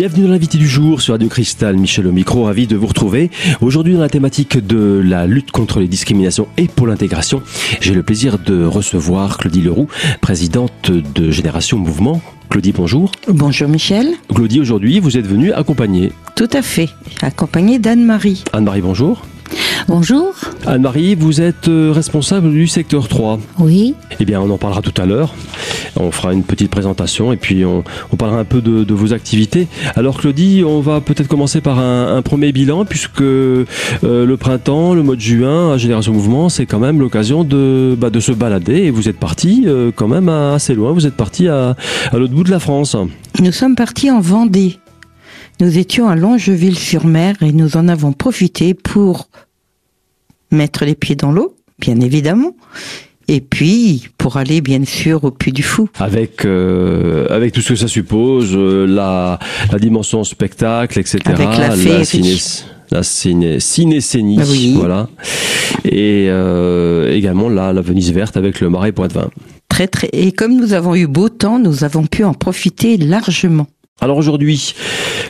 Bienvenue dans l'invité du jour sur Radio Cristal, Michel au micro, ravi de vous retrouver. Aujourd'hui dans la thématique de la lutte contre les discriminations et pour l'intégration, j'ai le plaisir de recevoir Claudie Leroux, présidente de Génération Mouvement. Claudie, bonjour. Bonjour Michel. Claudie, aujourd'hui, vous êtes venue accompagner. Tout à fait, accompagnée d'Anne-Marie. Anne-Marie, bonjour. Bonjour. Anne-Marie, vous êtes euh, responsable du secteur 3. Oui. Eh bien, on en parlera tout à l'heure. On fera une petite présentation et puis on, on parlera un peu de, de, vos activités. Alors Claudie, on va peut-être commencer par un, un, premier bilan puisque euh, le printemps, le mois de juin, à Génération Mouvement, c'est quand même l'occasion de, bah, de se balader et vous êtes parti euh, quand même assez loin. Vous êtes parti à, à l'autre bout de la France. Nous sommes partis en Vendée. Nous étions à Longeville-sur-Mer et nous en avons profité pour mettre les pieds dans l'eau, bien évidemment, et puis pour aller bien sûr au Puy du Fou. Avec euh, avec tout ce que ça suppose, euh, la la dimension spectacle, etc. Avec la, la ciné, la ciné, cinécénie, oui. voilà. Et euh, également la, la Venise verte avec le marais Poitevin. Très très. Et comme nous avons eu beau temps, nous avons pu en profiter largement. Alors aujourd'hui,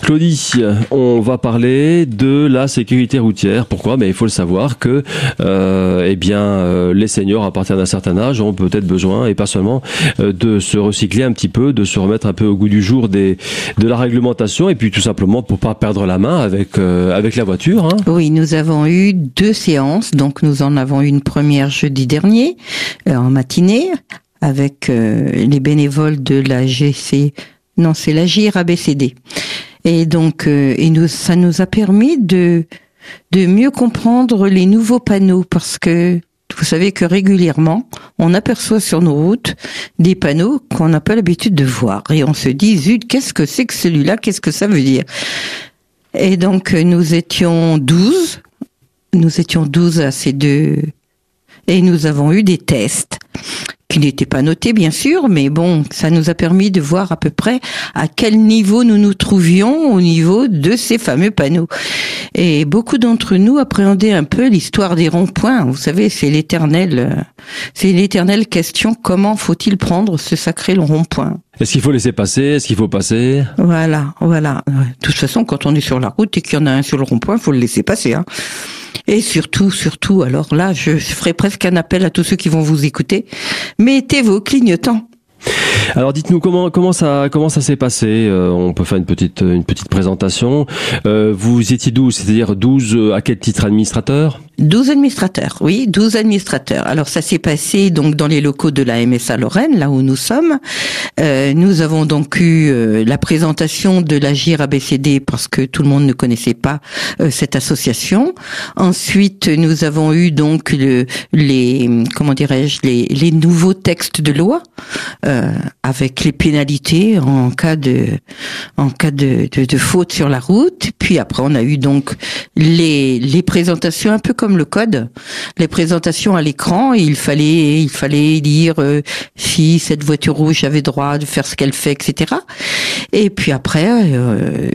Claudie, on va parler de la sécurité routière. Pourquoi? Mais il faut le savoir que, euh, eh bien, euh, les seniors à partir d'un certain âge ont peut-être besoin, et pas seulement, euh, de se recycler un petit peu, de se remettre un peu au goût du jour des de la réglementation, et puis tout simplement pour pas perdre la main avec euh, avec la voiture. Hein. Oui, nous avons eu deux séances, donc nous en avons eu une première jeudi dernier en matinée avec les bénévoles de la GC non, c'est la JRABCD. Et donc, euh, et nous, ça nous a permis de de mieux comprendre les nouveaux panneaux parce que vous savez que régulièrement, on aperçoit sur nos routes des panneaux qu'on n'a pas l'habitude de voir et on se dit qu'est-ce que c'est que celui-là? Qu'est-ce que ça veut dire? Et donc, nous étions 12. Nous étions 12 à ces deux et nous avons eu des tests qui n'était pas noté bien sûr, mais bon, ça nous a permis de voir à peu près à quel niveau nous nous trouvions au niveau de ces fameux panneaux. Et beaucoup d'entre nous appréhendaient un peu l'histoire des ronds-points. Vous savez, c'est l'éternel, c'est l'éternelle question comment faut-il prendre ce sacré rond-point? Est-ce qu'il faut laisser passer? Est-ce qu'il faut passer? Voilà, voilà. De toute façon, quand on est sur la route et qu'il y en a un sur le rond-point, il faut le laisser passer. Hein. Et surtout, surtout, alors là, je ferai presque un appel à tous ceux qui vont vous écouter. Mettez vos clignotants. Alors dites-nous comment comment ça comment ça s'est passé euh, On peut faire une petite une petite présentation. Euh, vous étiez 12, c'est-à-dire 12 à quel titre administrateur? 12 administrateurs, oui, 12 administrateurs. Alors ça s'est passé donc dans les locaux de la MSA Lorraine, là où nous sommes. Euh, nous avons donc eu euh, la présentation de la GIR ABCD parce que tout le monde ne connaissait pas euh, cette association. Ensuite, nous avons eu donc le, les comment dirais-je les, les nouveaux textes de loi euh, avec les pénalités en cas de en cas de, de, de faute sur la route. Puis après, on a eu donc les les présentations un peu comme le code, les présentations à l'écran, il fallait il fallait dire euh, si cette voiture rouge avait droit de faire ce qu'elle fait, etc. Et puis après, euh,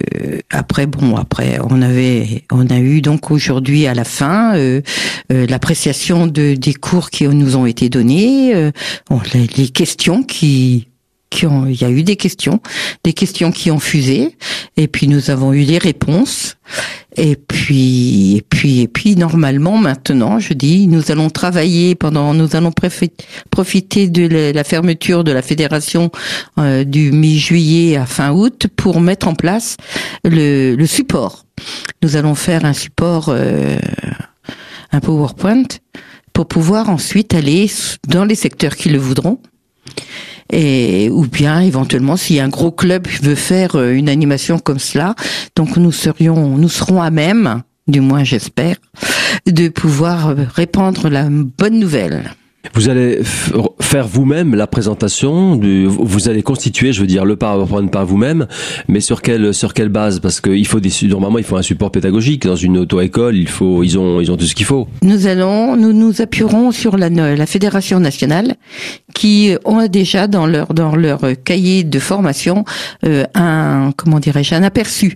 après bon, après on avait on a eu donc aujourd'hui à la fin euh, l'appréciation de des cours qui nous ont été donnés, les, les questions qui il y a eu des questions, des questions qui ont fusé, et puis nous avons eu des réponses. Et puis, et puis, et puis, normalement, maintenant, je dis, nous allons travailler pendant, nous allons profiter de la fermeture de la fédération euh, du mi-juillet à fin août pour mettre en place le, le support. Nous allons faire un support, euh, un PowerPoint, pour pouvoir ensuite aller dans les secteurs qui le voudront et ou bien éventuellement si un gros club veut faire une animation comme cela, donc nous serions, nous serons à même, du moins j'espère, de pouvoir répandre la bonne nouvelle. Vous allez faire vous-même la présentation, du, vous allez constituer, je veux dire, le PowerPoint par vous-même, mais sur quelle sur quelle base? Parce qu'il faut des normalement il faut un support pédagogique dans une auto-école, il faut ils ont ils ont tout ce qu'il faut. Nous allons nous nous appuierons sur la la fédération nationale qui ont déjà dans leur dans leur cahier de formation euh, un comment dirais-je un aperçu.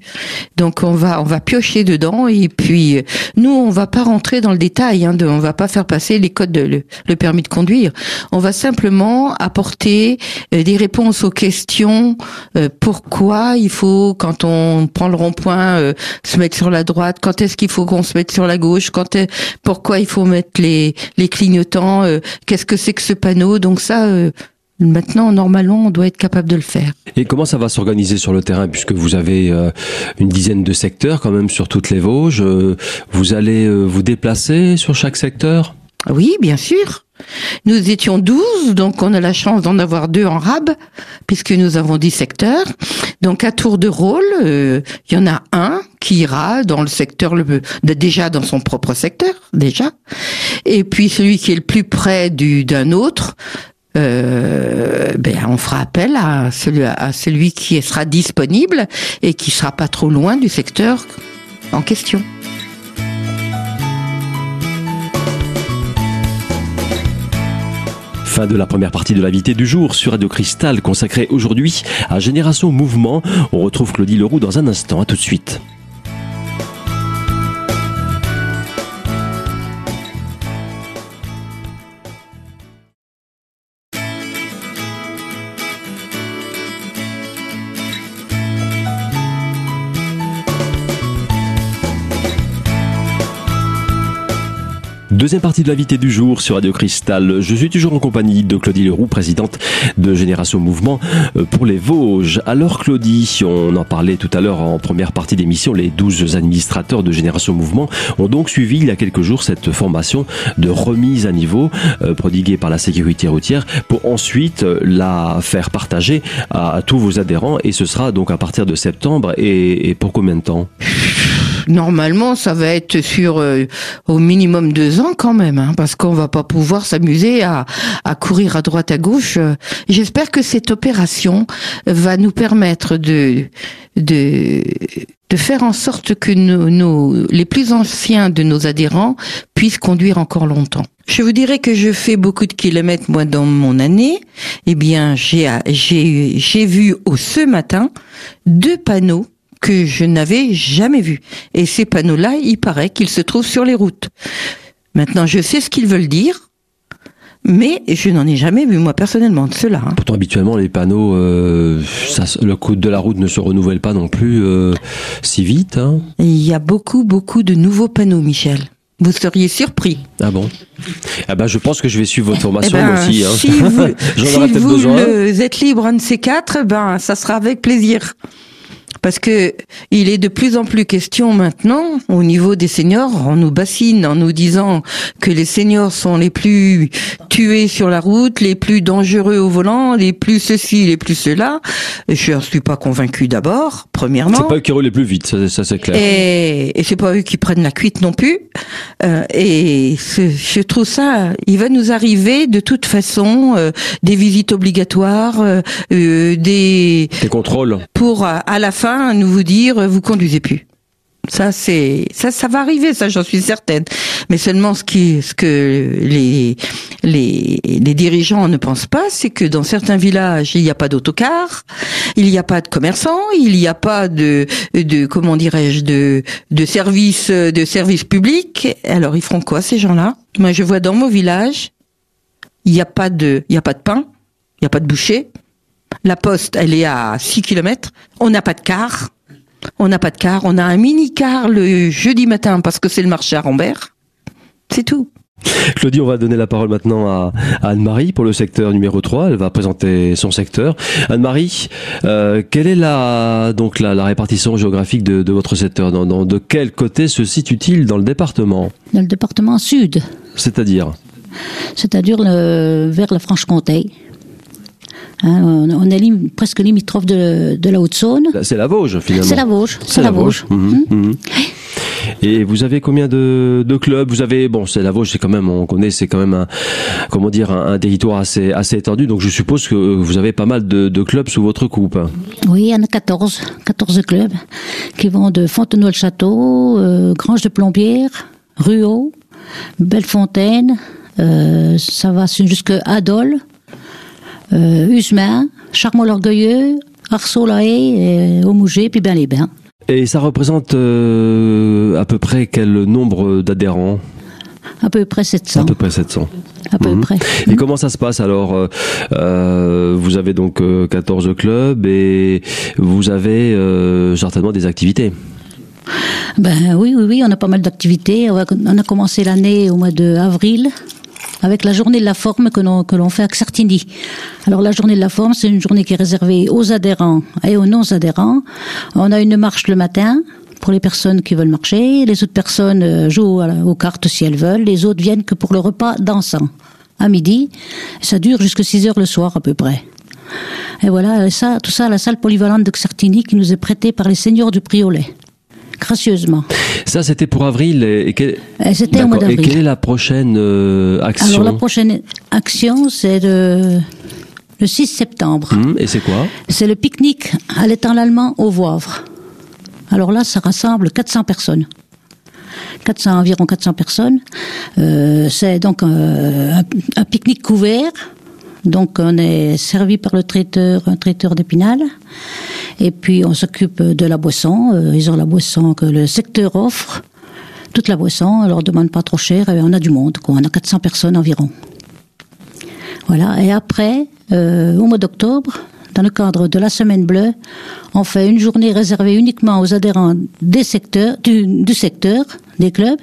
Donc on va on va piocher dedans et puis nous on va pas rentrer dans le détail, hein, de, on va pas faire passer les codes de, le, le permis de conduire. On va simplement apporter euh, des réponses aux questions. Euh, pourquoi il faut, quand on prend le rond-point, euh, se mettre sur la droite Quand est-ce qu'il faut qu'on se mette sur la gauche Quand est- Pourquoi il faut mettre les, les clignotants Qu'est-ce que c'est que ce panneau Donc ça, maintenant, normalement, on doit être capable de le faire. Et comment ça va s'organiser sur le terrain puisque vous avez une dizaine de secteurs quand même sur toutes les Vosges Vous allez vous déplacer sur chaque secteur? Oui, bien sûr. Nous étions 12, donc on a la chance d'en avoir deux en rab, puisque nous avons 10 secteurs. Donc à tour de rôle, euh, il y en a un qui ira dans le secteur, le, déjà dans son propre secteur, déjà. Et puis celui qui est le plus près du d'un autre, euh, ben, on fera appel à celui, à celui qui sera disponible et qui sera pas trop loin du secteur en question. De la première partie de l'invité du jour sur Radio Cristal consacrée aujourd'hui à Génération Mouvement. On retrouve Claudie Leroux dans un instant. À tout de suite. Deuxième partie de l'invité du jour sur Radio Cristal. Je suis toujours en compagnie de Claudie Leroux, présidente de Génération Mouvement euh, pour les Vosges. Alors Claudie, on en parlait tout à l'heure en première partie d'émission, les 12 administrateurs de Génération Mouvement ont donc suivi il y a quelques jours cette formation de remise à niveau euh, prodiguée par la sécurité routière pour ensuite euh, la faire partager à, tous vos adhérents et ce sera donc à partir de septembre et pour combien de temps? Normalement, ça va être sur euh, au minimum deux ans quand même, hein, parce qu'on va pas pouvoir s'amuser à, à courir à droite à gauche. Euh, J'espère que cette opération va nous permettre de de de faire en sorte que nos, nos les plus anciens de nos adhérents puissent conduire encore longtemps. Je vous dirais que je fais beaucoup de kilomètres moi dans mon année. Eh bien, j'ai j'ai j'ai vu au ce matin deux panneaux que je n'avais jamais vus. Et ces panneaux-là, il paraît qu'ils se trouvent sur les routes. Maintenant, je sais ce qu'ils veulent dire, mais je n'en ai jamais vu moi personnellement de cela. hein. Pourtant, habituellement, les panneaux, euh, ça, le code de la route ne se renouvelle pas non plus euh, si vite. Hein. Il y a beaucoup, beaucoup de nouveaux panneaux, Michel. Vous seriez surpris. Ah bon? Ah ben, je pense que je vais suivre votre Eh formation ben, moi aussi. Hein. si vous, J'en si aurais peut-être vous besoin. le- êtes libre un de ces quatre, ben ça sera avec plaisir. Parce que il est de plus en plus question maintenant au niveau des seniors. On nous bassine en nous disant que les seniors sont les plus tués sur la route, les plus dangereux au volant, les plus ceci, les plus cela. Je ne suis pas convaincu d'abord, premièrement. C'est pas eux qui roulent les plus vite, ça, ça, c'est clair. Et, et c'est pas eux qui prennent la cuite non plus. Euh, et je trouve ça, il va nous arriver de toute façon euh, des visites obligatoires, euh, euh, des Les contrôles. pour à, à la fin nous vous dire vous conduisez plus. Ça c'est ça ça va arriver ça j'en suis certaine. Mais seulement ce qui ce que les les les dirigeants ne pensent pas c'est que dans certains villages il n'y a pas d'autocar, il n'y a pas de commerçants, il n'y a pas de de comment dirais-je de de services de services publics. Alors ils feront quoi ces gens-là? Moi je vois dans mon village il n'y a pas de il y a pas de pain, il n'y a pas de boucher. La poste, elle est à 6 km. On n'a pas de car. On n'a pas de car. On a un mini-car le jeudi matin parce que c'est le marché à Rambert. C'est tout. Claudie, on va donner la parole maintenant à, Anne-Marie pour le secteur numéro 3. Elle va présenter son secteur. Anne-Marie, euh, quelle est la, donc la, la répartition géographique de, de votre secteur? Dans, dans- De quel côté se situe-t-il dans le département? Dans le département sud, C'est-à-dire? C'est-à-dire le- vers la Franche-Comté. Hein, on, est lim- presque limitrophe de, de la Haute-Saône. C'est la Vosges finalement. C'est la Vosges. C'est la Vosges. Mhm, mhm. Et vous avez combien de, de clubs? Vous avez bon, c'est la Vosges, c'est quand même, on connaît, c'est quand même un, comment dire, un, un territoire assez assez étendu. Donc je suppose que vous avez pas mal de, de clubs sous votre coupe. Oui, il y en a 14, 14 clubs qui vont de Fontenay-le-Château, euh, Grange de Plombières, Ruau, Bellefontaine, euh, ça va jusqu'à Adol, euh, Usemain, Charmont-l'Orgueilleux, Arceau-la-Haye, Aumouget, puis bien les bains. Et ça représente euh, à peu près quel nombre d'adhérents? À peu près 700. À peu près 700. À peu Mhm. près. Et comment ça se passe alors euh, euh, Vous avez donc euh, 14 clubs et vous avez euh, certainement des activités? Ben oui, oui, oui, on a pas mal d'activités. On a- on a commencé l'année au mois de avril avec la journée de la forme que l'on que l'on fait à Xartigny. Alors la journée de la forme, c'est une journée qui est réservée aux adhérents et aux non-adhérents. On a une marche le matin pour les personnes qui veulent marcher. Les autres personnes euh, jouent aux cartes si elles veulent. Les autres viennent que pour le repas dansant à midi. Ça dure jusqu'à 6 heures le soir à peu près. Et voilà, ça, tout ça à la salle polyvalente de Xartigny qui nous est prêtée par les seigneurs du Priolet. Gracieusement. Ça, c'était pour avril. Et, quel- Et C'était au mois D'accord. Et d'avril. quelle est la prochaine euh, action Alors la prochaine action, c'est le, le 6 septembre. Hum, Et c'est quoi C'est le pique-nique à l'étang l'Allemand au Voivre. Alors là, ça rassemble 400 personnes. 400, environ 400 personnes. Euh, c'est donc euh, un, un pique-nique couvert. Donc on est servi par le traiteur, un traiteur d'Épinal. Et puis on s'occupe de la boisson. Euh, ils ont la boisson que le secteur offre. Toute la boisson, on leur demande pas trop cher et on a du monde. On a 400 personnes environ. Voilà. Et après, euh, au mois d'octobre, dans le cadre de la Semaine Bleue, on fait une journée réservée uniquement aux adhérents des secteurs, du, du secteur, des clubs.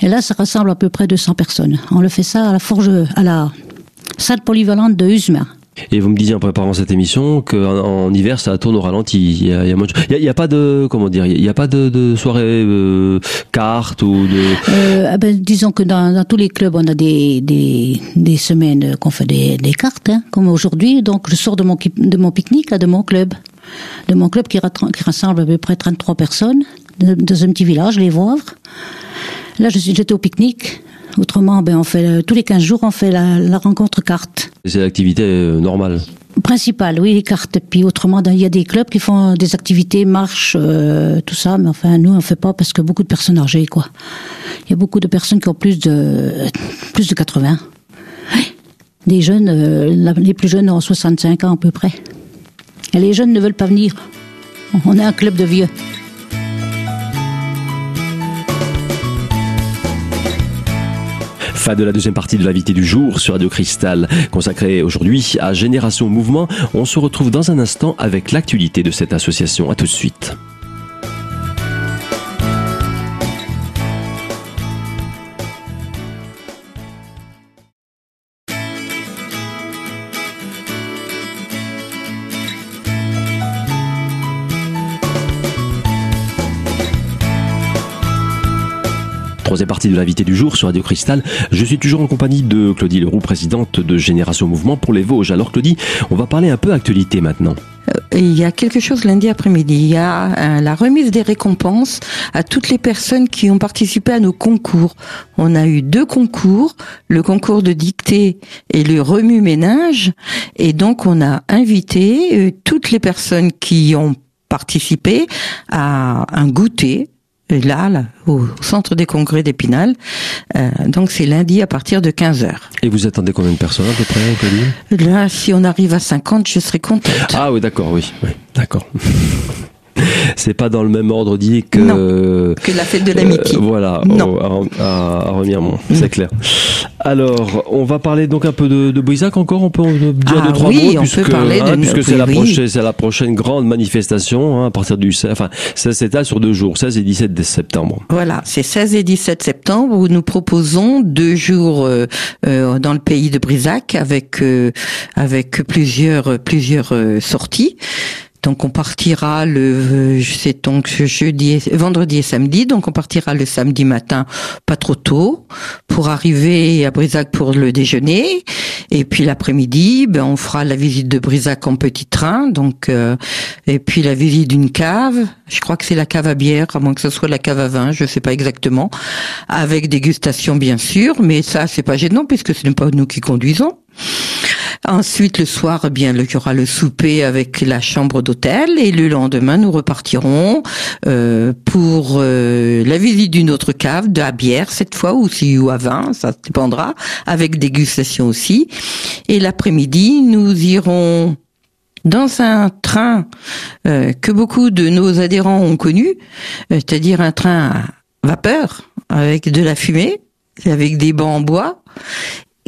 Et là, ça rassemble à peu près 200 personnes. On le fait ça à la forge, à la salle polyvalente de Usma. Et vous me disiez en préparant cette émission qu'en en hiver, ça tourne au ralenti. Il y a, pas de comment dire, il y a pas de, de soirée euh, ou de. Euh, ah ben, disons que dans, tous les clubs, on a des, des, des semaines qu'on fait des, cartes, hein, comme aujourd'hui. Donc, je sors de mon, de mon pique-nique, là, de mon club. De mon club qui, rassemble à peu près 33 personnes, dans un petit village, les Voivres. Là, j'étais au pique-nique. Autrement, ben, on fait, euh, tous les 15 jours, on fait la, la rencontre carte. C'est l'activité euh, normale. Principale, oui, les cartes. Puis autrement, il y a des clubs qui font des activités, marches, euh, tout ça. Mais enfin, nous, on fait pas parce que beaucoup de personnes âgées, quoi. Il y a beaucoup de personnes qui ont plus de plus de 80. Ouais. Des jeunes, euh, les plus jeunes ont 65 ans à peu près. Et les jeunes ne veulent pas venir. On est un club de vieux. Fin de la deuxième partie de l'invité du jour sur Radio Cristal, consacrée aujourd'hui à Génération Mouvement. On se retrouve dans un instant avec l'actualité de cette association. À tout de suite. Troisième partie de l'invité du jour sur Radio Cristal. Je suis toujours en compagnie de Claudie Leroux, présidente de Génération Mouvement pour les Vosges. Alors Claudie, on va parler un peu actualité maintenant. Et Il y a quelque chose lundi après-midi. Il y a euh, la remise des récompenses à toutes les personnes qui ont participé à nos concours. On a eu deux concours, le concours de dictée et le remue-ménage. Et donc, on a invité euh, toutes les personnes qui ont participé à un goûter. Là, là, au centre des congrès d'Épinal. Euh, donc c'est lundi à partir de 15h. Et vous attendez combien de personnes à peu près, Claudie Là, si on arrive à 50, je serai contente. Ah oui, d'accord, oui, oui d'accord. C'est pas dans le même ordre d'idée que Non. euh, Que la fête de l'amitié. euh, voilà, Non. au- à, à, Remiremont, c'est clair. Alors, on va parler donc un peu de, de Brisac encore. On peut dire Ah deux trois oui, mots on puisque, peut parler de- hein, puisque c'est la prochaine, c'est la prochaine grande manifestation hein, à partir du, enfin, ça s'étale sur deux jours, 16 et 17 septembre. Voilà, c'est 16 et 17 septembre où nous proposons deux jours euh, euh, dans le pays de Brisac avec euh, avec plusieurs plusieurs euh, sorties. Donc on partira le c'est donc jeudi vendredi et samedi. Donc on partira le samedi matin pas trop tôt pour arriver à Brisac pour le déjeuner. Et puis l'après-midi ben on fera la visite de Brisac en petit train. Donc euh, et puis la visite d'une cave. Je crois que c'est la cave à bière à moins que ce soit la cave à vin je sais pas exactement. Avec dégustation bien sûr. Mais ça c'est pas gênant puisque ce n'est pas nous qui conduisons Ensuite, le soir, eh bien, il y aura le souper avec la chambre d'hôtel et le lendemain, nous repartirons euh, pour euh, la visite d'une autre cave, de à bière cette fois, ou si ou à vin, ça dépendra, avec dégustation aussi. Et l'après-midi, nous irons dans un train euh, que beaucoup de nos adhérents ont connu, c'est-à-dire un train à vapeur avec de la fumée avec des bancs en bois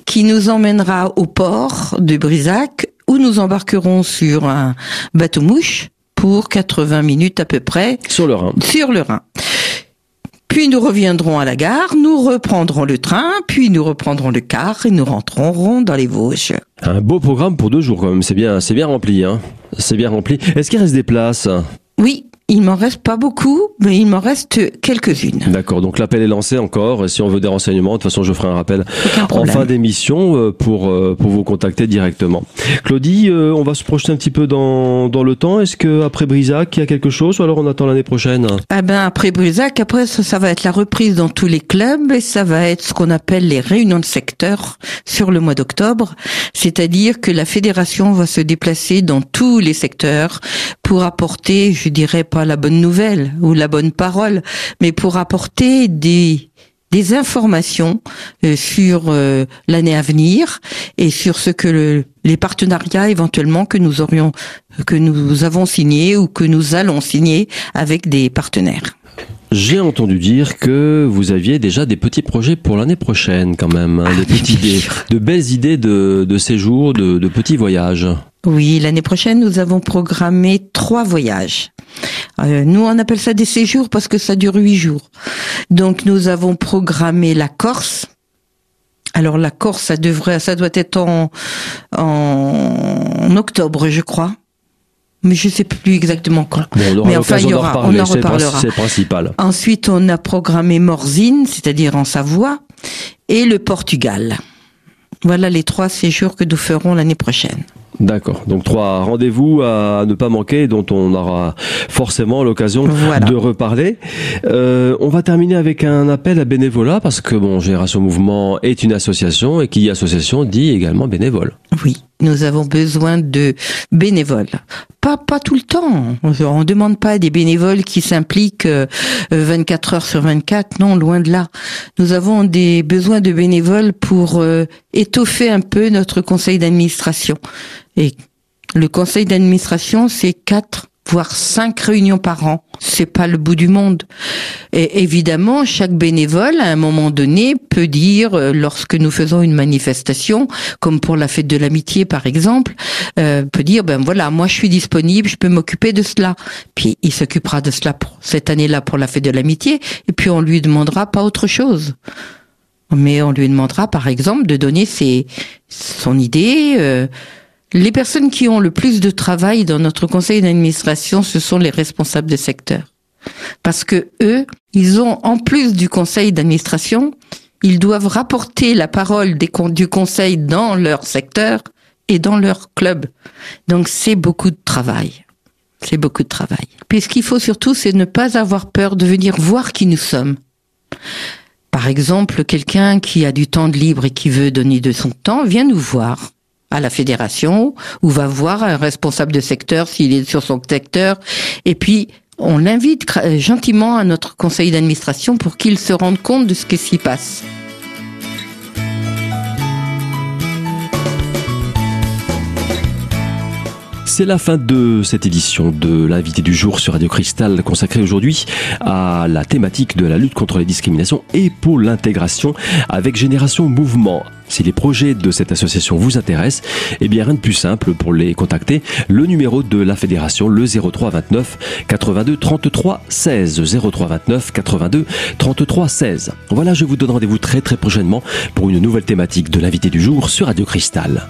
qui nous emmènera au port de Brisac où nous embarquerons sur un bateau mouche pour 80 minutes à peu près. Sur le Rhin. Sur le Rhin. Puis nous reviendrons à la gare, nous reprendrons le train, puis nous reprendrons le car et nous rentrerons dans les Vosges. Un beau programme pour deux jours quand même, c'est bien, c'est bien rempli, hein. C'est bien rempli. Est-ce qu'il reste des places? Oui, il m'en reste pas beaucoup, mais il m'en reste quelques-unes. D'accord, donc l'appel est lancé encore. Si on veut des renseignements, de toute façon, je ferai un rappel en fin d'émission euh, pour euh, pour vous contacter directement. Claudie, euh, on va se projeter un petit peu dans, dans le temps. Est-ce que après Brisac, il y a quelque chose ou alors on attend l'année prochaine? Ah ben après Brisac, après ça, ça va être la reprise dans tous les clubs et ça va être ce qu'on appelle les réunions de secteur sur le mois d'octobre. C'est-à-dire que la fédération va se déplacer dans tous les secteurs pour apporter, je dirais pas la bonne nouvelle ou la bonne parole, mais pour apporter des informations euh, sur euh, l'année à venir et sur ce que le, les partenariats éventuellement que nous aurions que nous avons signés ou que nous allons signer avec des partenaires. J'ai entendu dire que vous aviez déjà des petits projets pour l'année prochaine quand même, hein, Ah, des petites idées, de belles idées de, de séjours, de, de petits voyages. Oui, l'année prochaine, nous avons programmé trois voyages. Euh, nous, on appelle ça des séjours parce que ça dure huit jours. Donc, nous avons programmé la Corse. Alors, la Corse, ça devrait, ça doit être en, en octobre, je crois. Mais je sais plus exactement quand. Bon, Mais enfin, il y aura- on en reparlera. c'est le principal. Ensuite, on a programmé Morzine, c'est-à-dire en Savoie, et le Portugal. Voilà les trois séjours que nous ferons l'année prochaine. D'accord. Donc trois rendez-vous à ne pas manquer, dont on aura forcément l'occasion Voilà. de reparler. Euh, on va terminer avec un appel à bénévolat parce que bon, Génération Mouvement est une association et qui dit association dit également bénévole. Oui, nous avons besoin de bénévoles. Pas pas tout le temps. On ne demande pas des bénévoles qui s'impliquent euh, 24 heures sur 24. Non, loin de là. Nous avons des besoins de bénévoles pour euh, étoffer un peu notre conseil d'administration. Et le conseil d'administration, c'est quatre voire cinq réunions par an. C'est pas le bout du monde. Et évidemment, chaque bénévole, à un moment donné, peut dire, euh, lorsque nous faisons une manifestation, comme pour la fête de l'amitié par exemple, euh, peut dire, ben voilà, moi je suis disponible, je peux m'occuper de cela. Puis il s'occupera de cela pour cette année-là pour la fête de l'amitié, et puis on lui demandera pas autre chose. Mais on lui demandera par exemple de donner ses, son idée. euh, les personnes qui ont le plus de travail dans notre conseil d'administration, ce sont les responsables de secteur. Parce que eux, ils ont, en plus du conseil d'administration, ils doivent rapporter la parole des, du conseil dans leur secteur et dans leur club. Donc c'est beaucoup de travail. C'est beaucoup de travail. Puis ce qu'il faut surtout, c'est ne pas avoir peur de venir voir qui nous sommes. Par exemple, quelqu'un qui a du temps de libre et qui veut donner de son temps, vient nous voir à la fédération ou va voir un responsable de secteur s'il est sur son secteur. Et puis, on l'invite gentiment à notre conseil d'administration pour qu'il se rende compte de ce qui s'y passe. C'est la fin de cette édition de l'invité du jour sur Radio Cristal consacrée aujourd'hui à la thématique de la lutte contre les discriminations et pour l'intégration avec Génération Mouvement. Si les projets de cette association vous intéressent, eh bien rien de plus simple pour les contacter. Le numéro de la fédération, le 03 29 82 33 16. 03 29 82 33 16. Voilà, je vous donne rendez-vous très très prochainement pour une nouvelle thématique de l'invité du jour sur Radio Cristal.